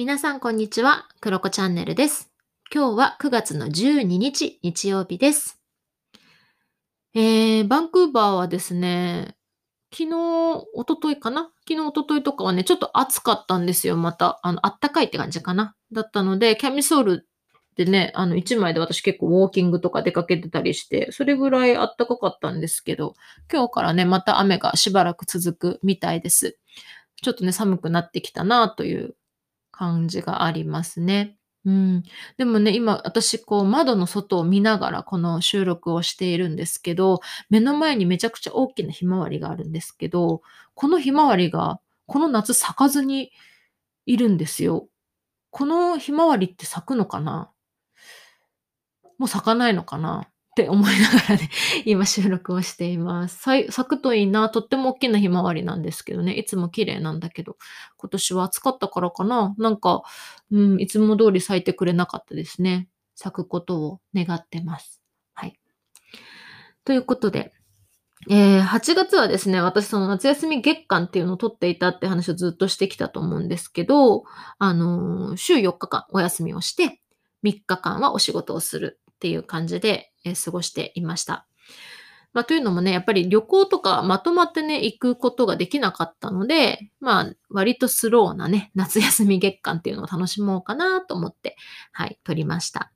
皆さんこんにちは、クロコチャンネルです。今日は9月の12日、日曜日です。えー、バンクーバーはですね、昨日、一昨日かな？昨日、一昨日とかはね、ちょっと暑かったんですよ、また。あの、あったかいって感じかな？だったので、キャミソールでね、あの、1枚で私結構ウォーキングとか出かけてたりして、それぐらいあったかかったんですけど、今日からね、また雨がしばらく続くみたいです。ちょっとね、寒くなってきたなという感じがありますね。うん。でもね、今私こう窓の外を見ながらこの収録をしているんですけど、目の前にめちゃくちゃ大きなひまわりがあるんですけど、このひまわりがこの夏咲かずにいるんですよ。このひまわりって咲くのかな？もう咲かないのかな？って思いながらね、今収録をしています。咲くといいな。とっても大きなひまわりなんですけどね。いつも綺麗なんだけど、今年は暑かったからかな。なんか、うん、いつも通り咲いてくれなかったですね。咲くことを願ってます。はい。ということで、えー8月はですね、私その夏休み月間っていうのを取っていたって話をずっとしてきたと思うんですけど、あのー週4日間お休みをして、3日間はお仕事をするっていう感じで、え過ごしていました。まあ、というのもね、やっぱり旅行とかまとまってね、行くことができなかったので、まあ、割とスローなね、夏休み月間っていうのを楽しもうかなと思って、はい、撮りました。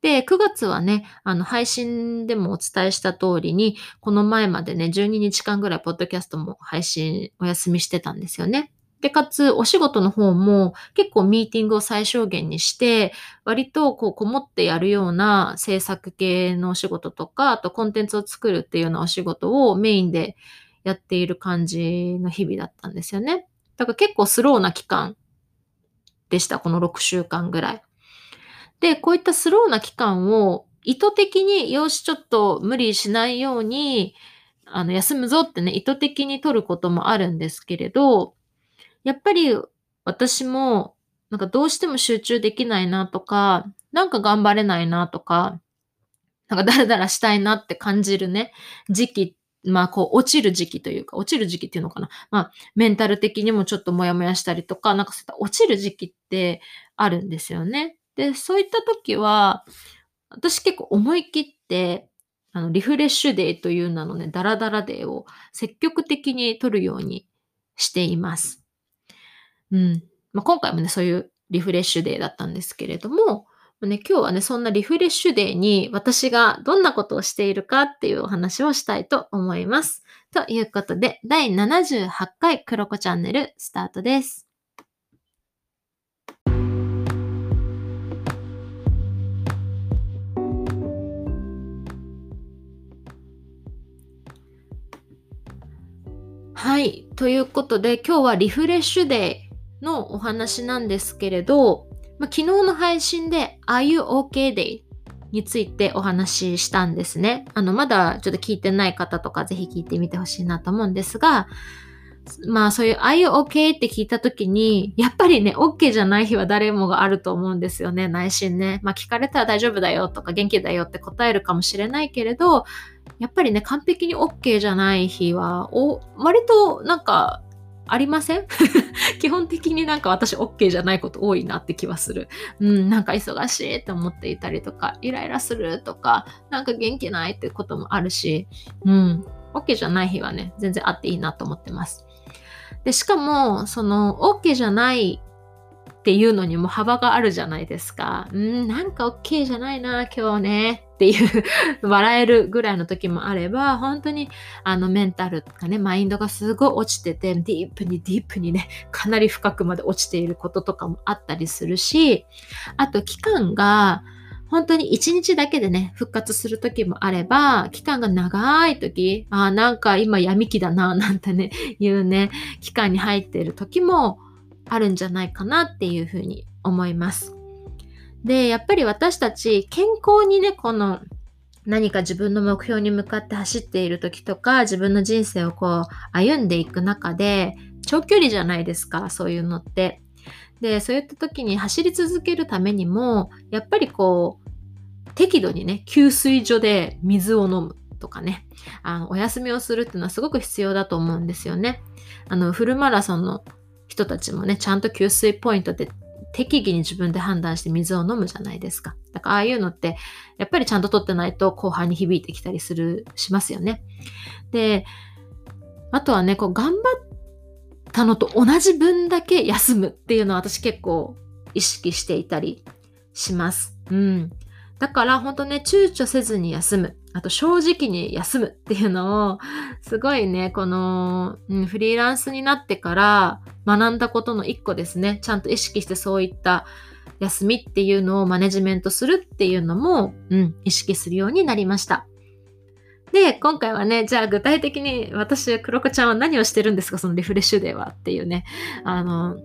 で、9月はね、あの、配信でもお伝えした通りに、この前までね、12日間ぐらいポッドキャストも配信お休みしてたんですよね。で、かつ、お仕事の方も結構ミーティングを最小限にして、割とこう、こもってやるような制作系のお仕事とか、あとコンテンツを作るっていうようなお仕事をメインでやっている感じの日々だったんですよね。だから結構スローな期間でした、この6週間ぐらい。で、こういったスローな期間を意図的に、よし、ちょっと無理しないように、あの、休むぞってね、意図的に取ることもあるんですけれど、やっぱり私も、なんかどうしても集中できないなとか、なんか頑張れないなとか、なんかダラダラしたいなって感じるね、時期、まあこう落ちる時期というか、落ちる時期っていうのかな。まあメンタル的にもちょっとモヤモヤしたりとか、なんかそういった落ちる時期ってあるんですよね。で、そういった時は、私結構思い切って、あの、リフレッシュデーという名のね、ダラダラデーを積極的に取るようにしています。うん。まあ、今回もね、そういうリフレッシュデーだったんですけれども、ね、今日はね、そんなリフレッシュデーに私がどんなことをしているかっていうお話をしたいと思います。ということで、第78回クロコチャンネルスタートです。はい。ということで、今日はリフレッシュデーのお話なんですけれど、まあ、昨日の配信で Are You okay Day? についてお話ししたんですね。あの、まだちょっと聞いてない方とかぜひ聞いてみてほしいなと思うんですが、まあそういう Are you okay? って聞いたときに、やっぱりね、OK じゃない日は誰もがあると思うんですよね、内心ね。まあ聞かれたら大丈夫だよとか元気だよって答えるかもしれないけれど、やっぱりね、完璧に OK じゃない日は、お割となんかありません？基本的になんか私 OK じゃないこと多いなって気はする。うん、なんか忙しいって思っていたりとか、イライラするとか、なんか元気ないってこともあるし、うん、OK じゃない日はね、全然あっていいなと思ってます。で、しかも、その OK じゃないっていうのにも幅があるじゃないですか。うん、なんか OK じゃないな、今日ね。っていう笑えるぐらいの時もあれば、本当にあのメンタルとかね、マインドがすごい落ちてて、ディープにディープにね、かなり深くまで落ちていることとかもあったりするし、あと期間が本当に1日だけでね、復活する時もあれば、期間が長い時、ああ、なんか今闇期だな、なんてね、いうね、期間に入っている時もあるんじゃないかなっていうふうに思います。で、やっぱり私たち健康にね、この何か自分の目標に向かって走っている時とか、自分の人生をこう歩んでいく中で、長距離じゃないですか、そういうのって。で、そういった時に走り続けるためにも、やっぱりこう、適度にね、給水所で水を飲むとかね、あのお休みをするっていうのはすごく必要だと思うんですよね。あの、フルマラソンの人たちもね、ちゃんと給水ポイントで適宜に自分で判断して水を飲むじゃないですか。だからああいうのって、やっぱりちゃんと取ってないと後半に響いてきたりする、しますよね。で、あとはね、こう頑張ったのと同じ分だけ休むっていうのは私結構意識していたりします。うん。だから本当ね、躊躇せずに休む。あと正直に休むっていうのを、すごいね、この、うん、フリーランスになってから学んだことの一個ですね。ちゃんと意識してそういった休みっていうのをマネジメントするっていうのも、うん、意識するようになりました。で、今回はね、じゃあ具体的に私、黒子ちゃんは何をしてるんですか？そのリフレッシュデーはっていうね、あの、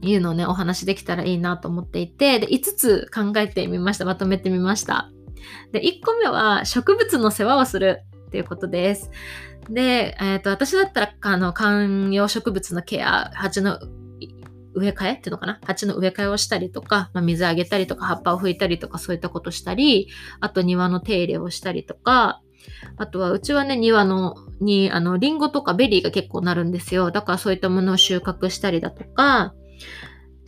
いうのをね、お話できたらいいなと思っていて、で、5つ考えてみました。まとめてみました。で、1個目は植物の世話をするっていうことです。で、えっ、ー、と、私だったら、あの、観葉植物のケア、鉢の植え替えっていうのかな？鉢の植え替えをしたりとか、まあ、水あげたりとか、葉っぱを拭いたりとか、そういったことしたり、あと庭の手入れをしたりとか、あとは、うちはね、庭の、に、あの、リンゴとかベリーが結構なるんですよ。だからそういったものを収穫したりだとか、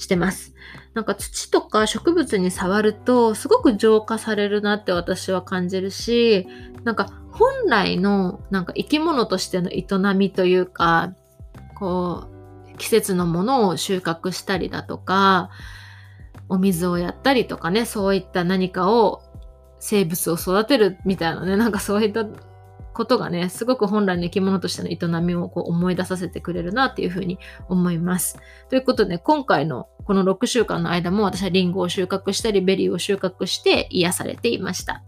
してます。なんか土とか植物に触るとすごく浄化されるなって私は感じるし、なんか本来のなんか生き物としての営みというか、こう、季節のものを収穫したりだとか、お水をやったりとかね、そういった何かを生物を育てるみたいなね、なんかそういったことがね、すごく本来の生き物としての営みをこう思い出させてくれるなっていうふうに思います。ということで、今回のこの6週間の間も私はリンゴを収穫したり、ベリーを収穫して癒されていました。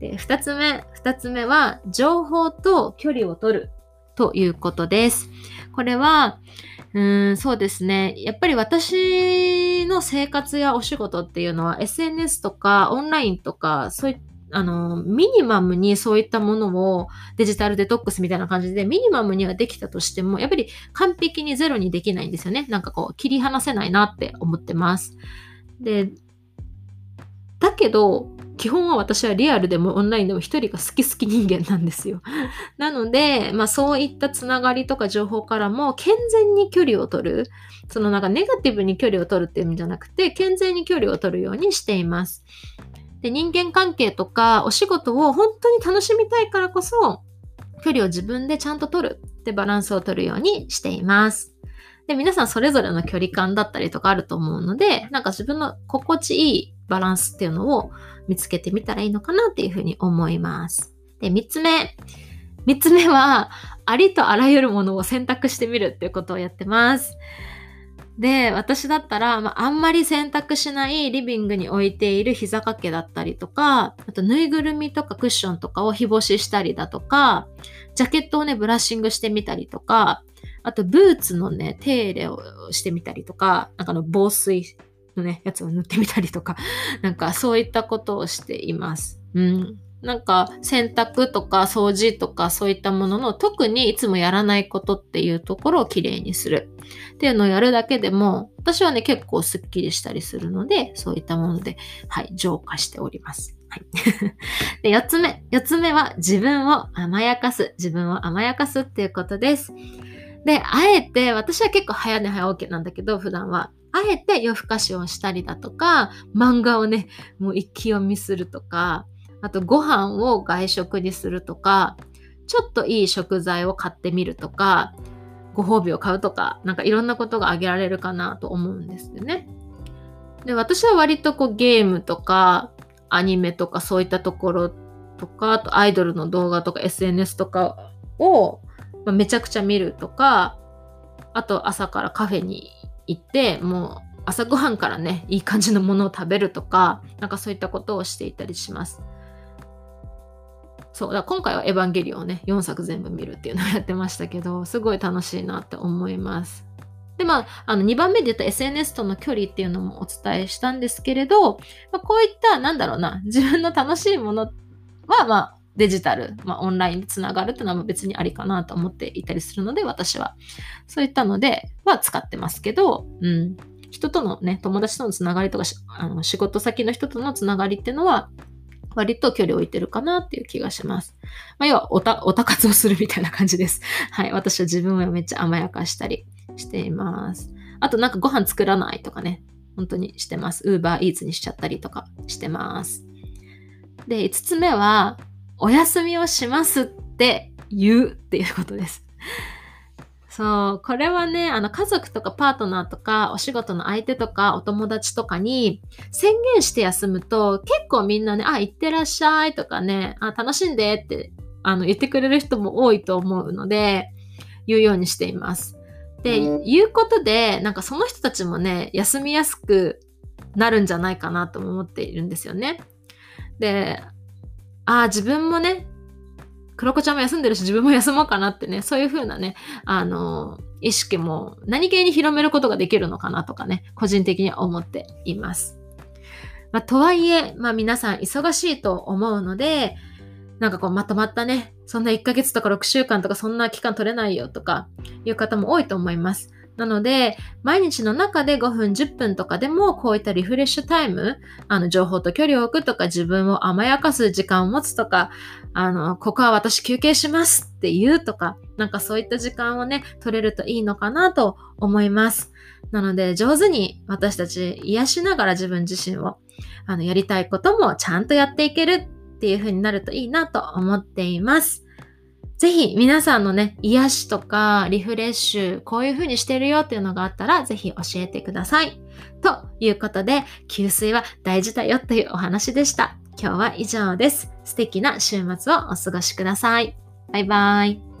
で、2つ目、2つ目は、情報と距離を取るということです。これは、うーん、そうですね。やっぱり私の生活やお仕事っていうのは SNS とかオンラインとかそういったあの、ミニマムにそういったものをデジタルデトックスみたいな感じで、ミニマムにはできたとしても、やっぱり完璧にゼロにできないんですよね。なんかこう、切り離せないなって思ってます。で、だけど、基本は私はリアルでもオンラインでも一人が好き好き人間なんですよ。なので、まあそういったつながりとか情報からも健全に距離を取る。そのなんかネガティブに距離を取るっていう意味じゃなくて、健全に距離を取るようにしています。で、人間関係とかお仕事を本当に楽しみたいからこそ、距離を自分でちゃんと取るってバランスを取るようにしています。で、皆さんそれぞれの距離感だったりとかあると思うので、なんか自分の心地いいバランスっていうのを見つけてみたらいいのかなっていうふうに思います。で、三つ目。三つ目は、ありとあらゆるものを選択してみるっていうことをやってます。で、私だったら、まあ、あんまり洗濯しないリビングに置いている膝掛けだったりとか、あとぬいぐるみとかクッションとかを日干ししたりだとか、ジャケットをね、ブラッシングしてみたりとか、あとブーツのね、手入れをしてみたりとか、なんかの防水のね、やつを塗ってみたりとか、なんかそういったことをしています。うん。なんか洗濯とか掃除とかそういったものの特にいつもやらないことっていうところをきれいにする。っていうのをやるだけでも私はね結構スッキリしたりするのでそういったものではい浄化しております。はい、で4つ目。4つ目は自分を甘やかす。自分を甘やかすっていうことです。であえて私は結構早寝早起きなんだけど普段は。あえて夜更かしをしたりだとか漫画をねもう一気読みするとかあとご飯を外食にするとか、ちょっといい食材を買ってみるとか、ご褒美を買うとか、なんかいろんなことが挙げられるかなと思うんですよね。で、私は割とこうゲームとか、アニメとかそういったところとか、あとアイドルの動画とか SNS とかを、めちゃくちゃ見るとか、あと朝からカフェに行って、もう朝ごはんからね、いい感じのものを食べるとか、なんかそういったことをしていたりします。そう、だ今回はエヴァンゲリオンをね、4作全部見るっていうのをやってましたけど、すごい楽しいなって思います。で、まあ、あの、2番目で言った SNS との距離っていうのもお伝えしたんですけれど、まあ、こういった、なんだろうな、自分の楽しいものは、まあ、デジタル、まあ、オンラインでつながるっていうのは別にありかなと思っていたりするので、私は。そういったので、は使ってますけど、うん。人とのね、友達とのつながりとか、あの仕事先の人とのつながりっていうのは、割と距離を置いてるかなっていう気がします。まあ、要はおた、おたかつをするみたいな感じです。はい。私は自分をめっちゃ甘やかしたりしています。あとなんかご飯作らないとかね。本当にしてます。ウーバーイーツにしちゃったりとかしてます。で、5つ目は、お休みをしますって言うっていうことです。そう、これはね、あの家族とかパートナーとかお仕事の相手とかお友達とかに宣言して休むと結構みんなね、あ、行ってらっしゃいとかね、あ、楽しんでってあの言ってくれる人も多いと思うので、言うようにしています。で、言うことで、なんかその人たちもね、休みやすくなるんじゃないかなと思っているんですよね。で、ああ、自分もね、黒子ちゃんも休んでるし自分も休もうかなってね、そういう風なね、あの、意識も何気に広めることができるのかなとかね、個人的には思っています。まあ、とはいえ、まあ皆さん忙しいと思うので、なんかこうまとまったね、そんな1ヶ月とか6週間とかそんな期間取れないよとかいう方も多いと思います。なので、毎日の中で5分、10分とかでも、こういったリフレッシュタイム、あの、情報と距離を置くとか、自分を甘やかす時間を持つとか、あの、ここは私休憩しますって言うとか、なんかそういった時間をね、取れるといいのかなと思います。なので、上手に私たち癒しながら自分自身を、あの、やりたいこともちゃんとやっていけるっていう風になるといいなと思っています。ぜひ皆さんのね、癒しとかリフレッシュ、こういう風にしてるよっていうのがあったら、ぜひ教えてください。ということで、給水は大事だよというお話でした。今日は以上です。素敵な週末をお過ごしください。バイバイ。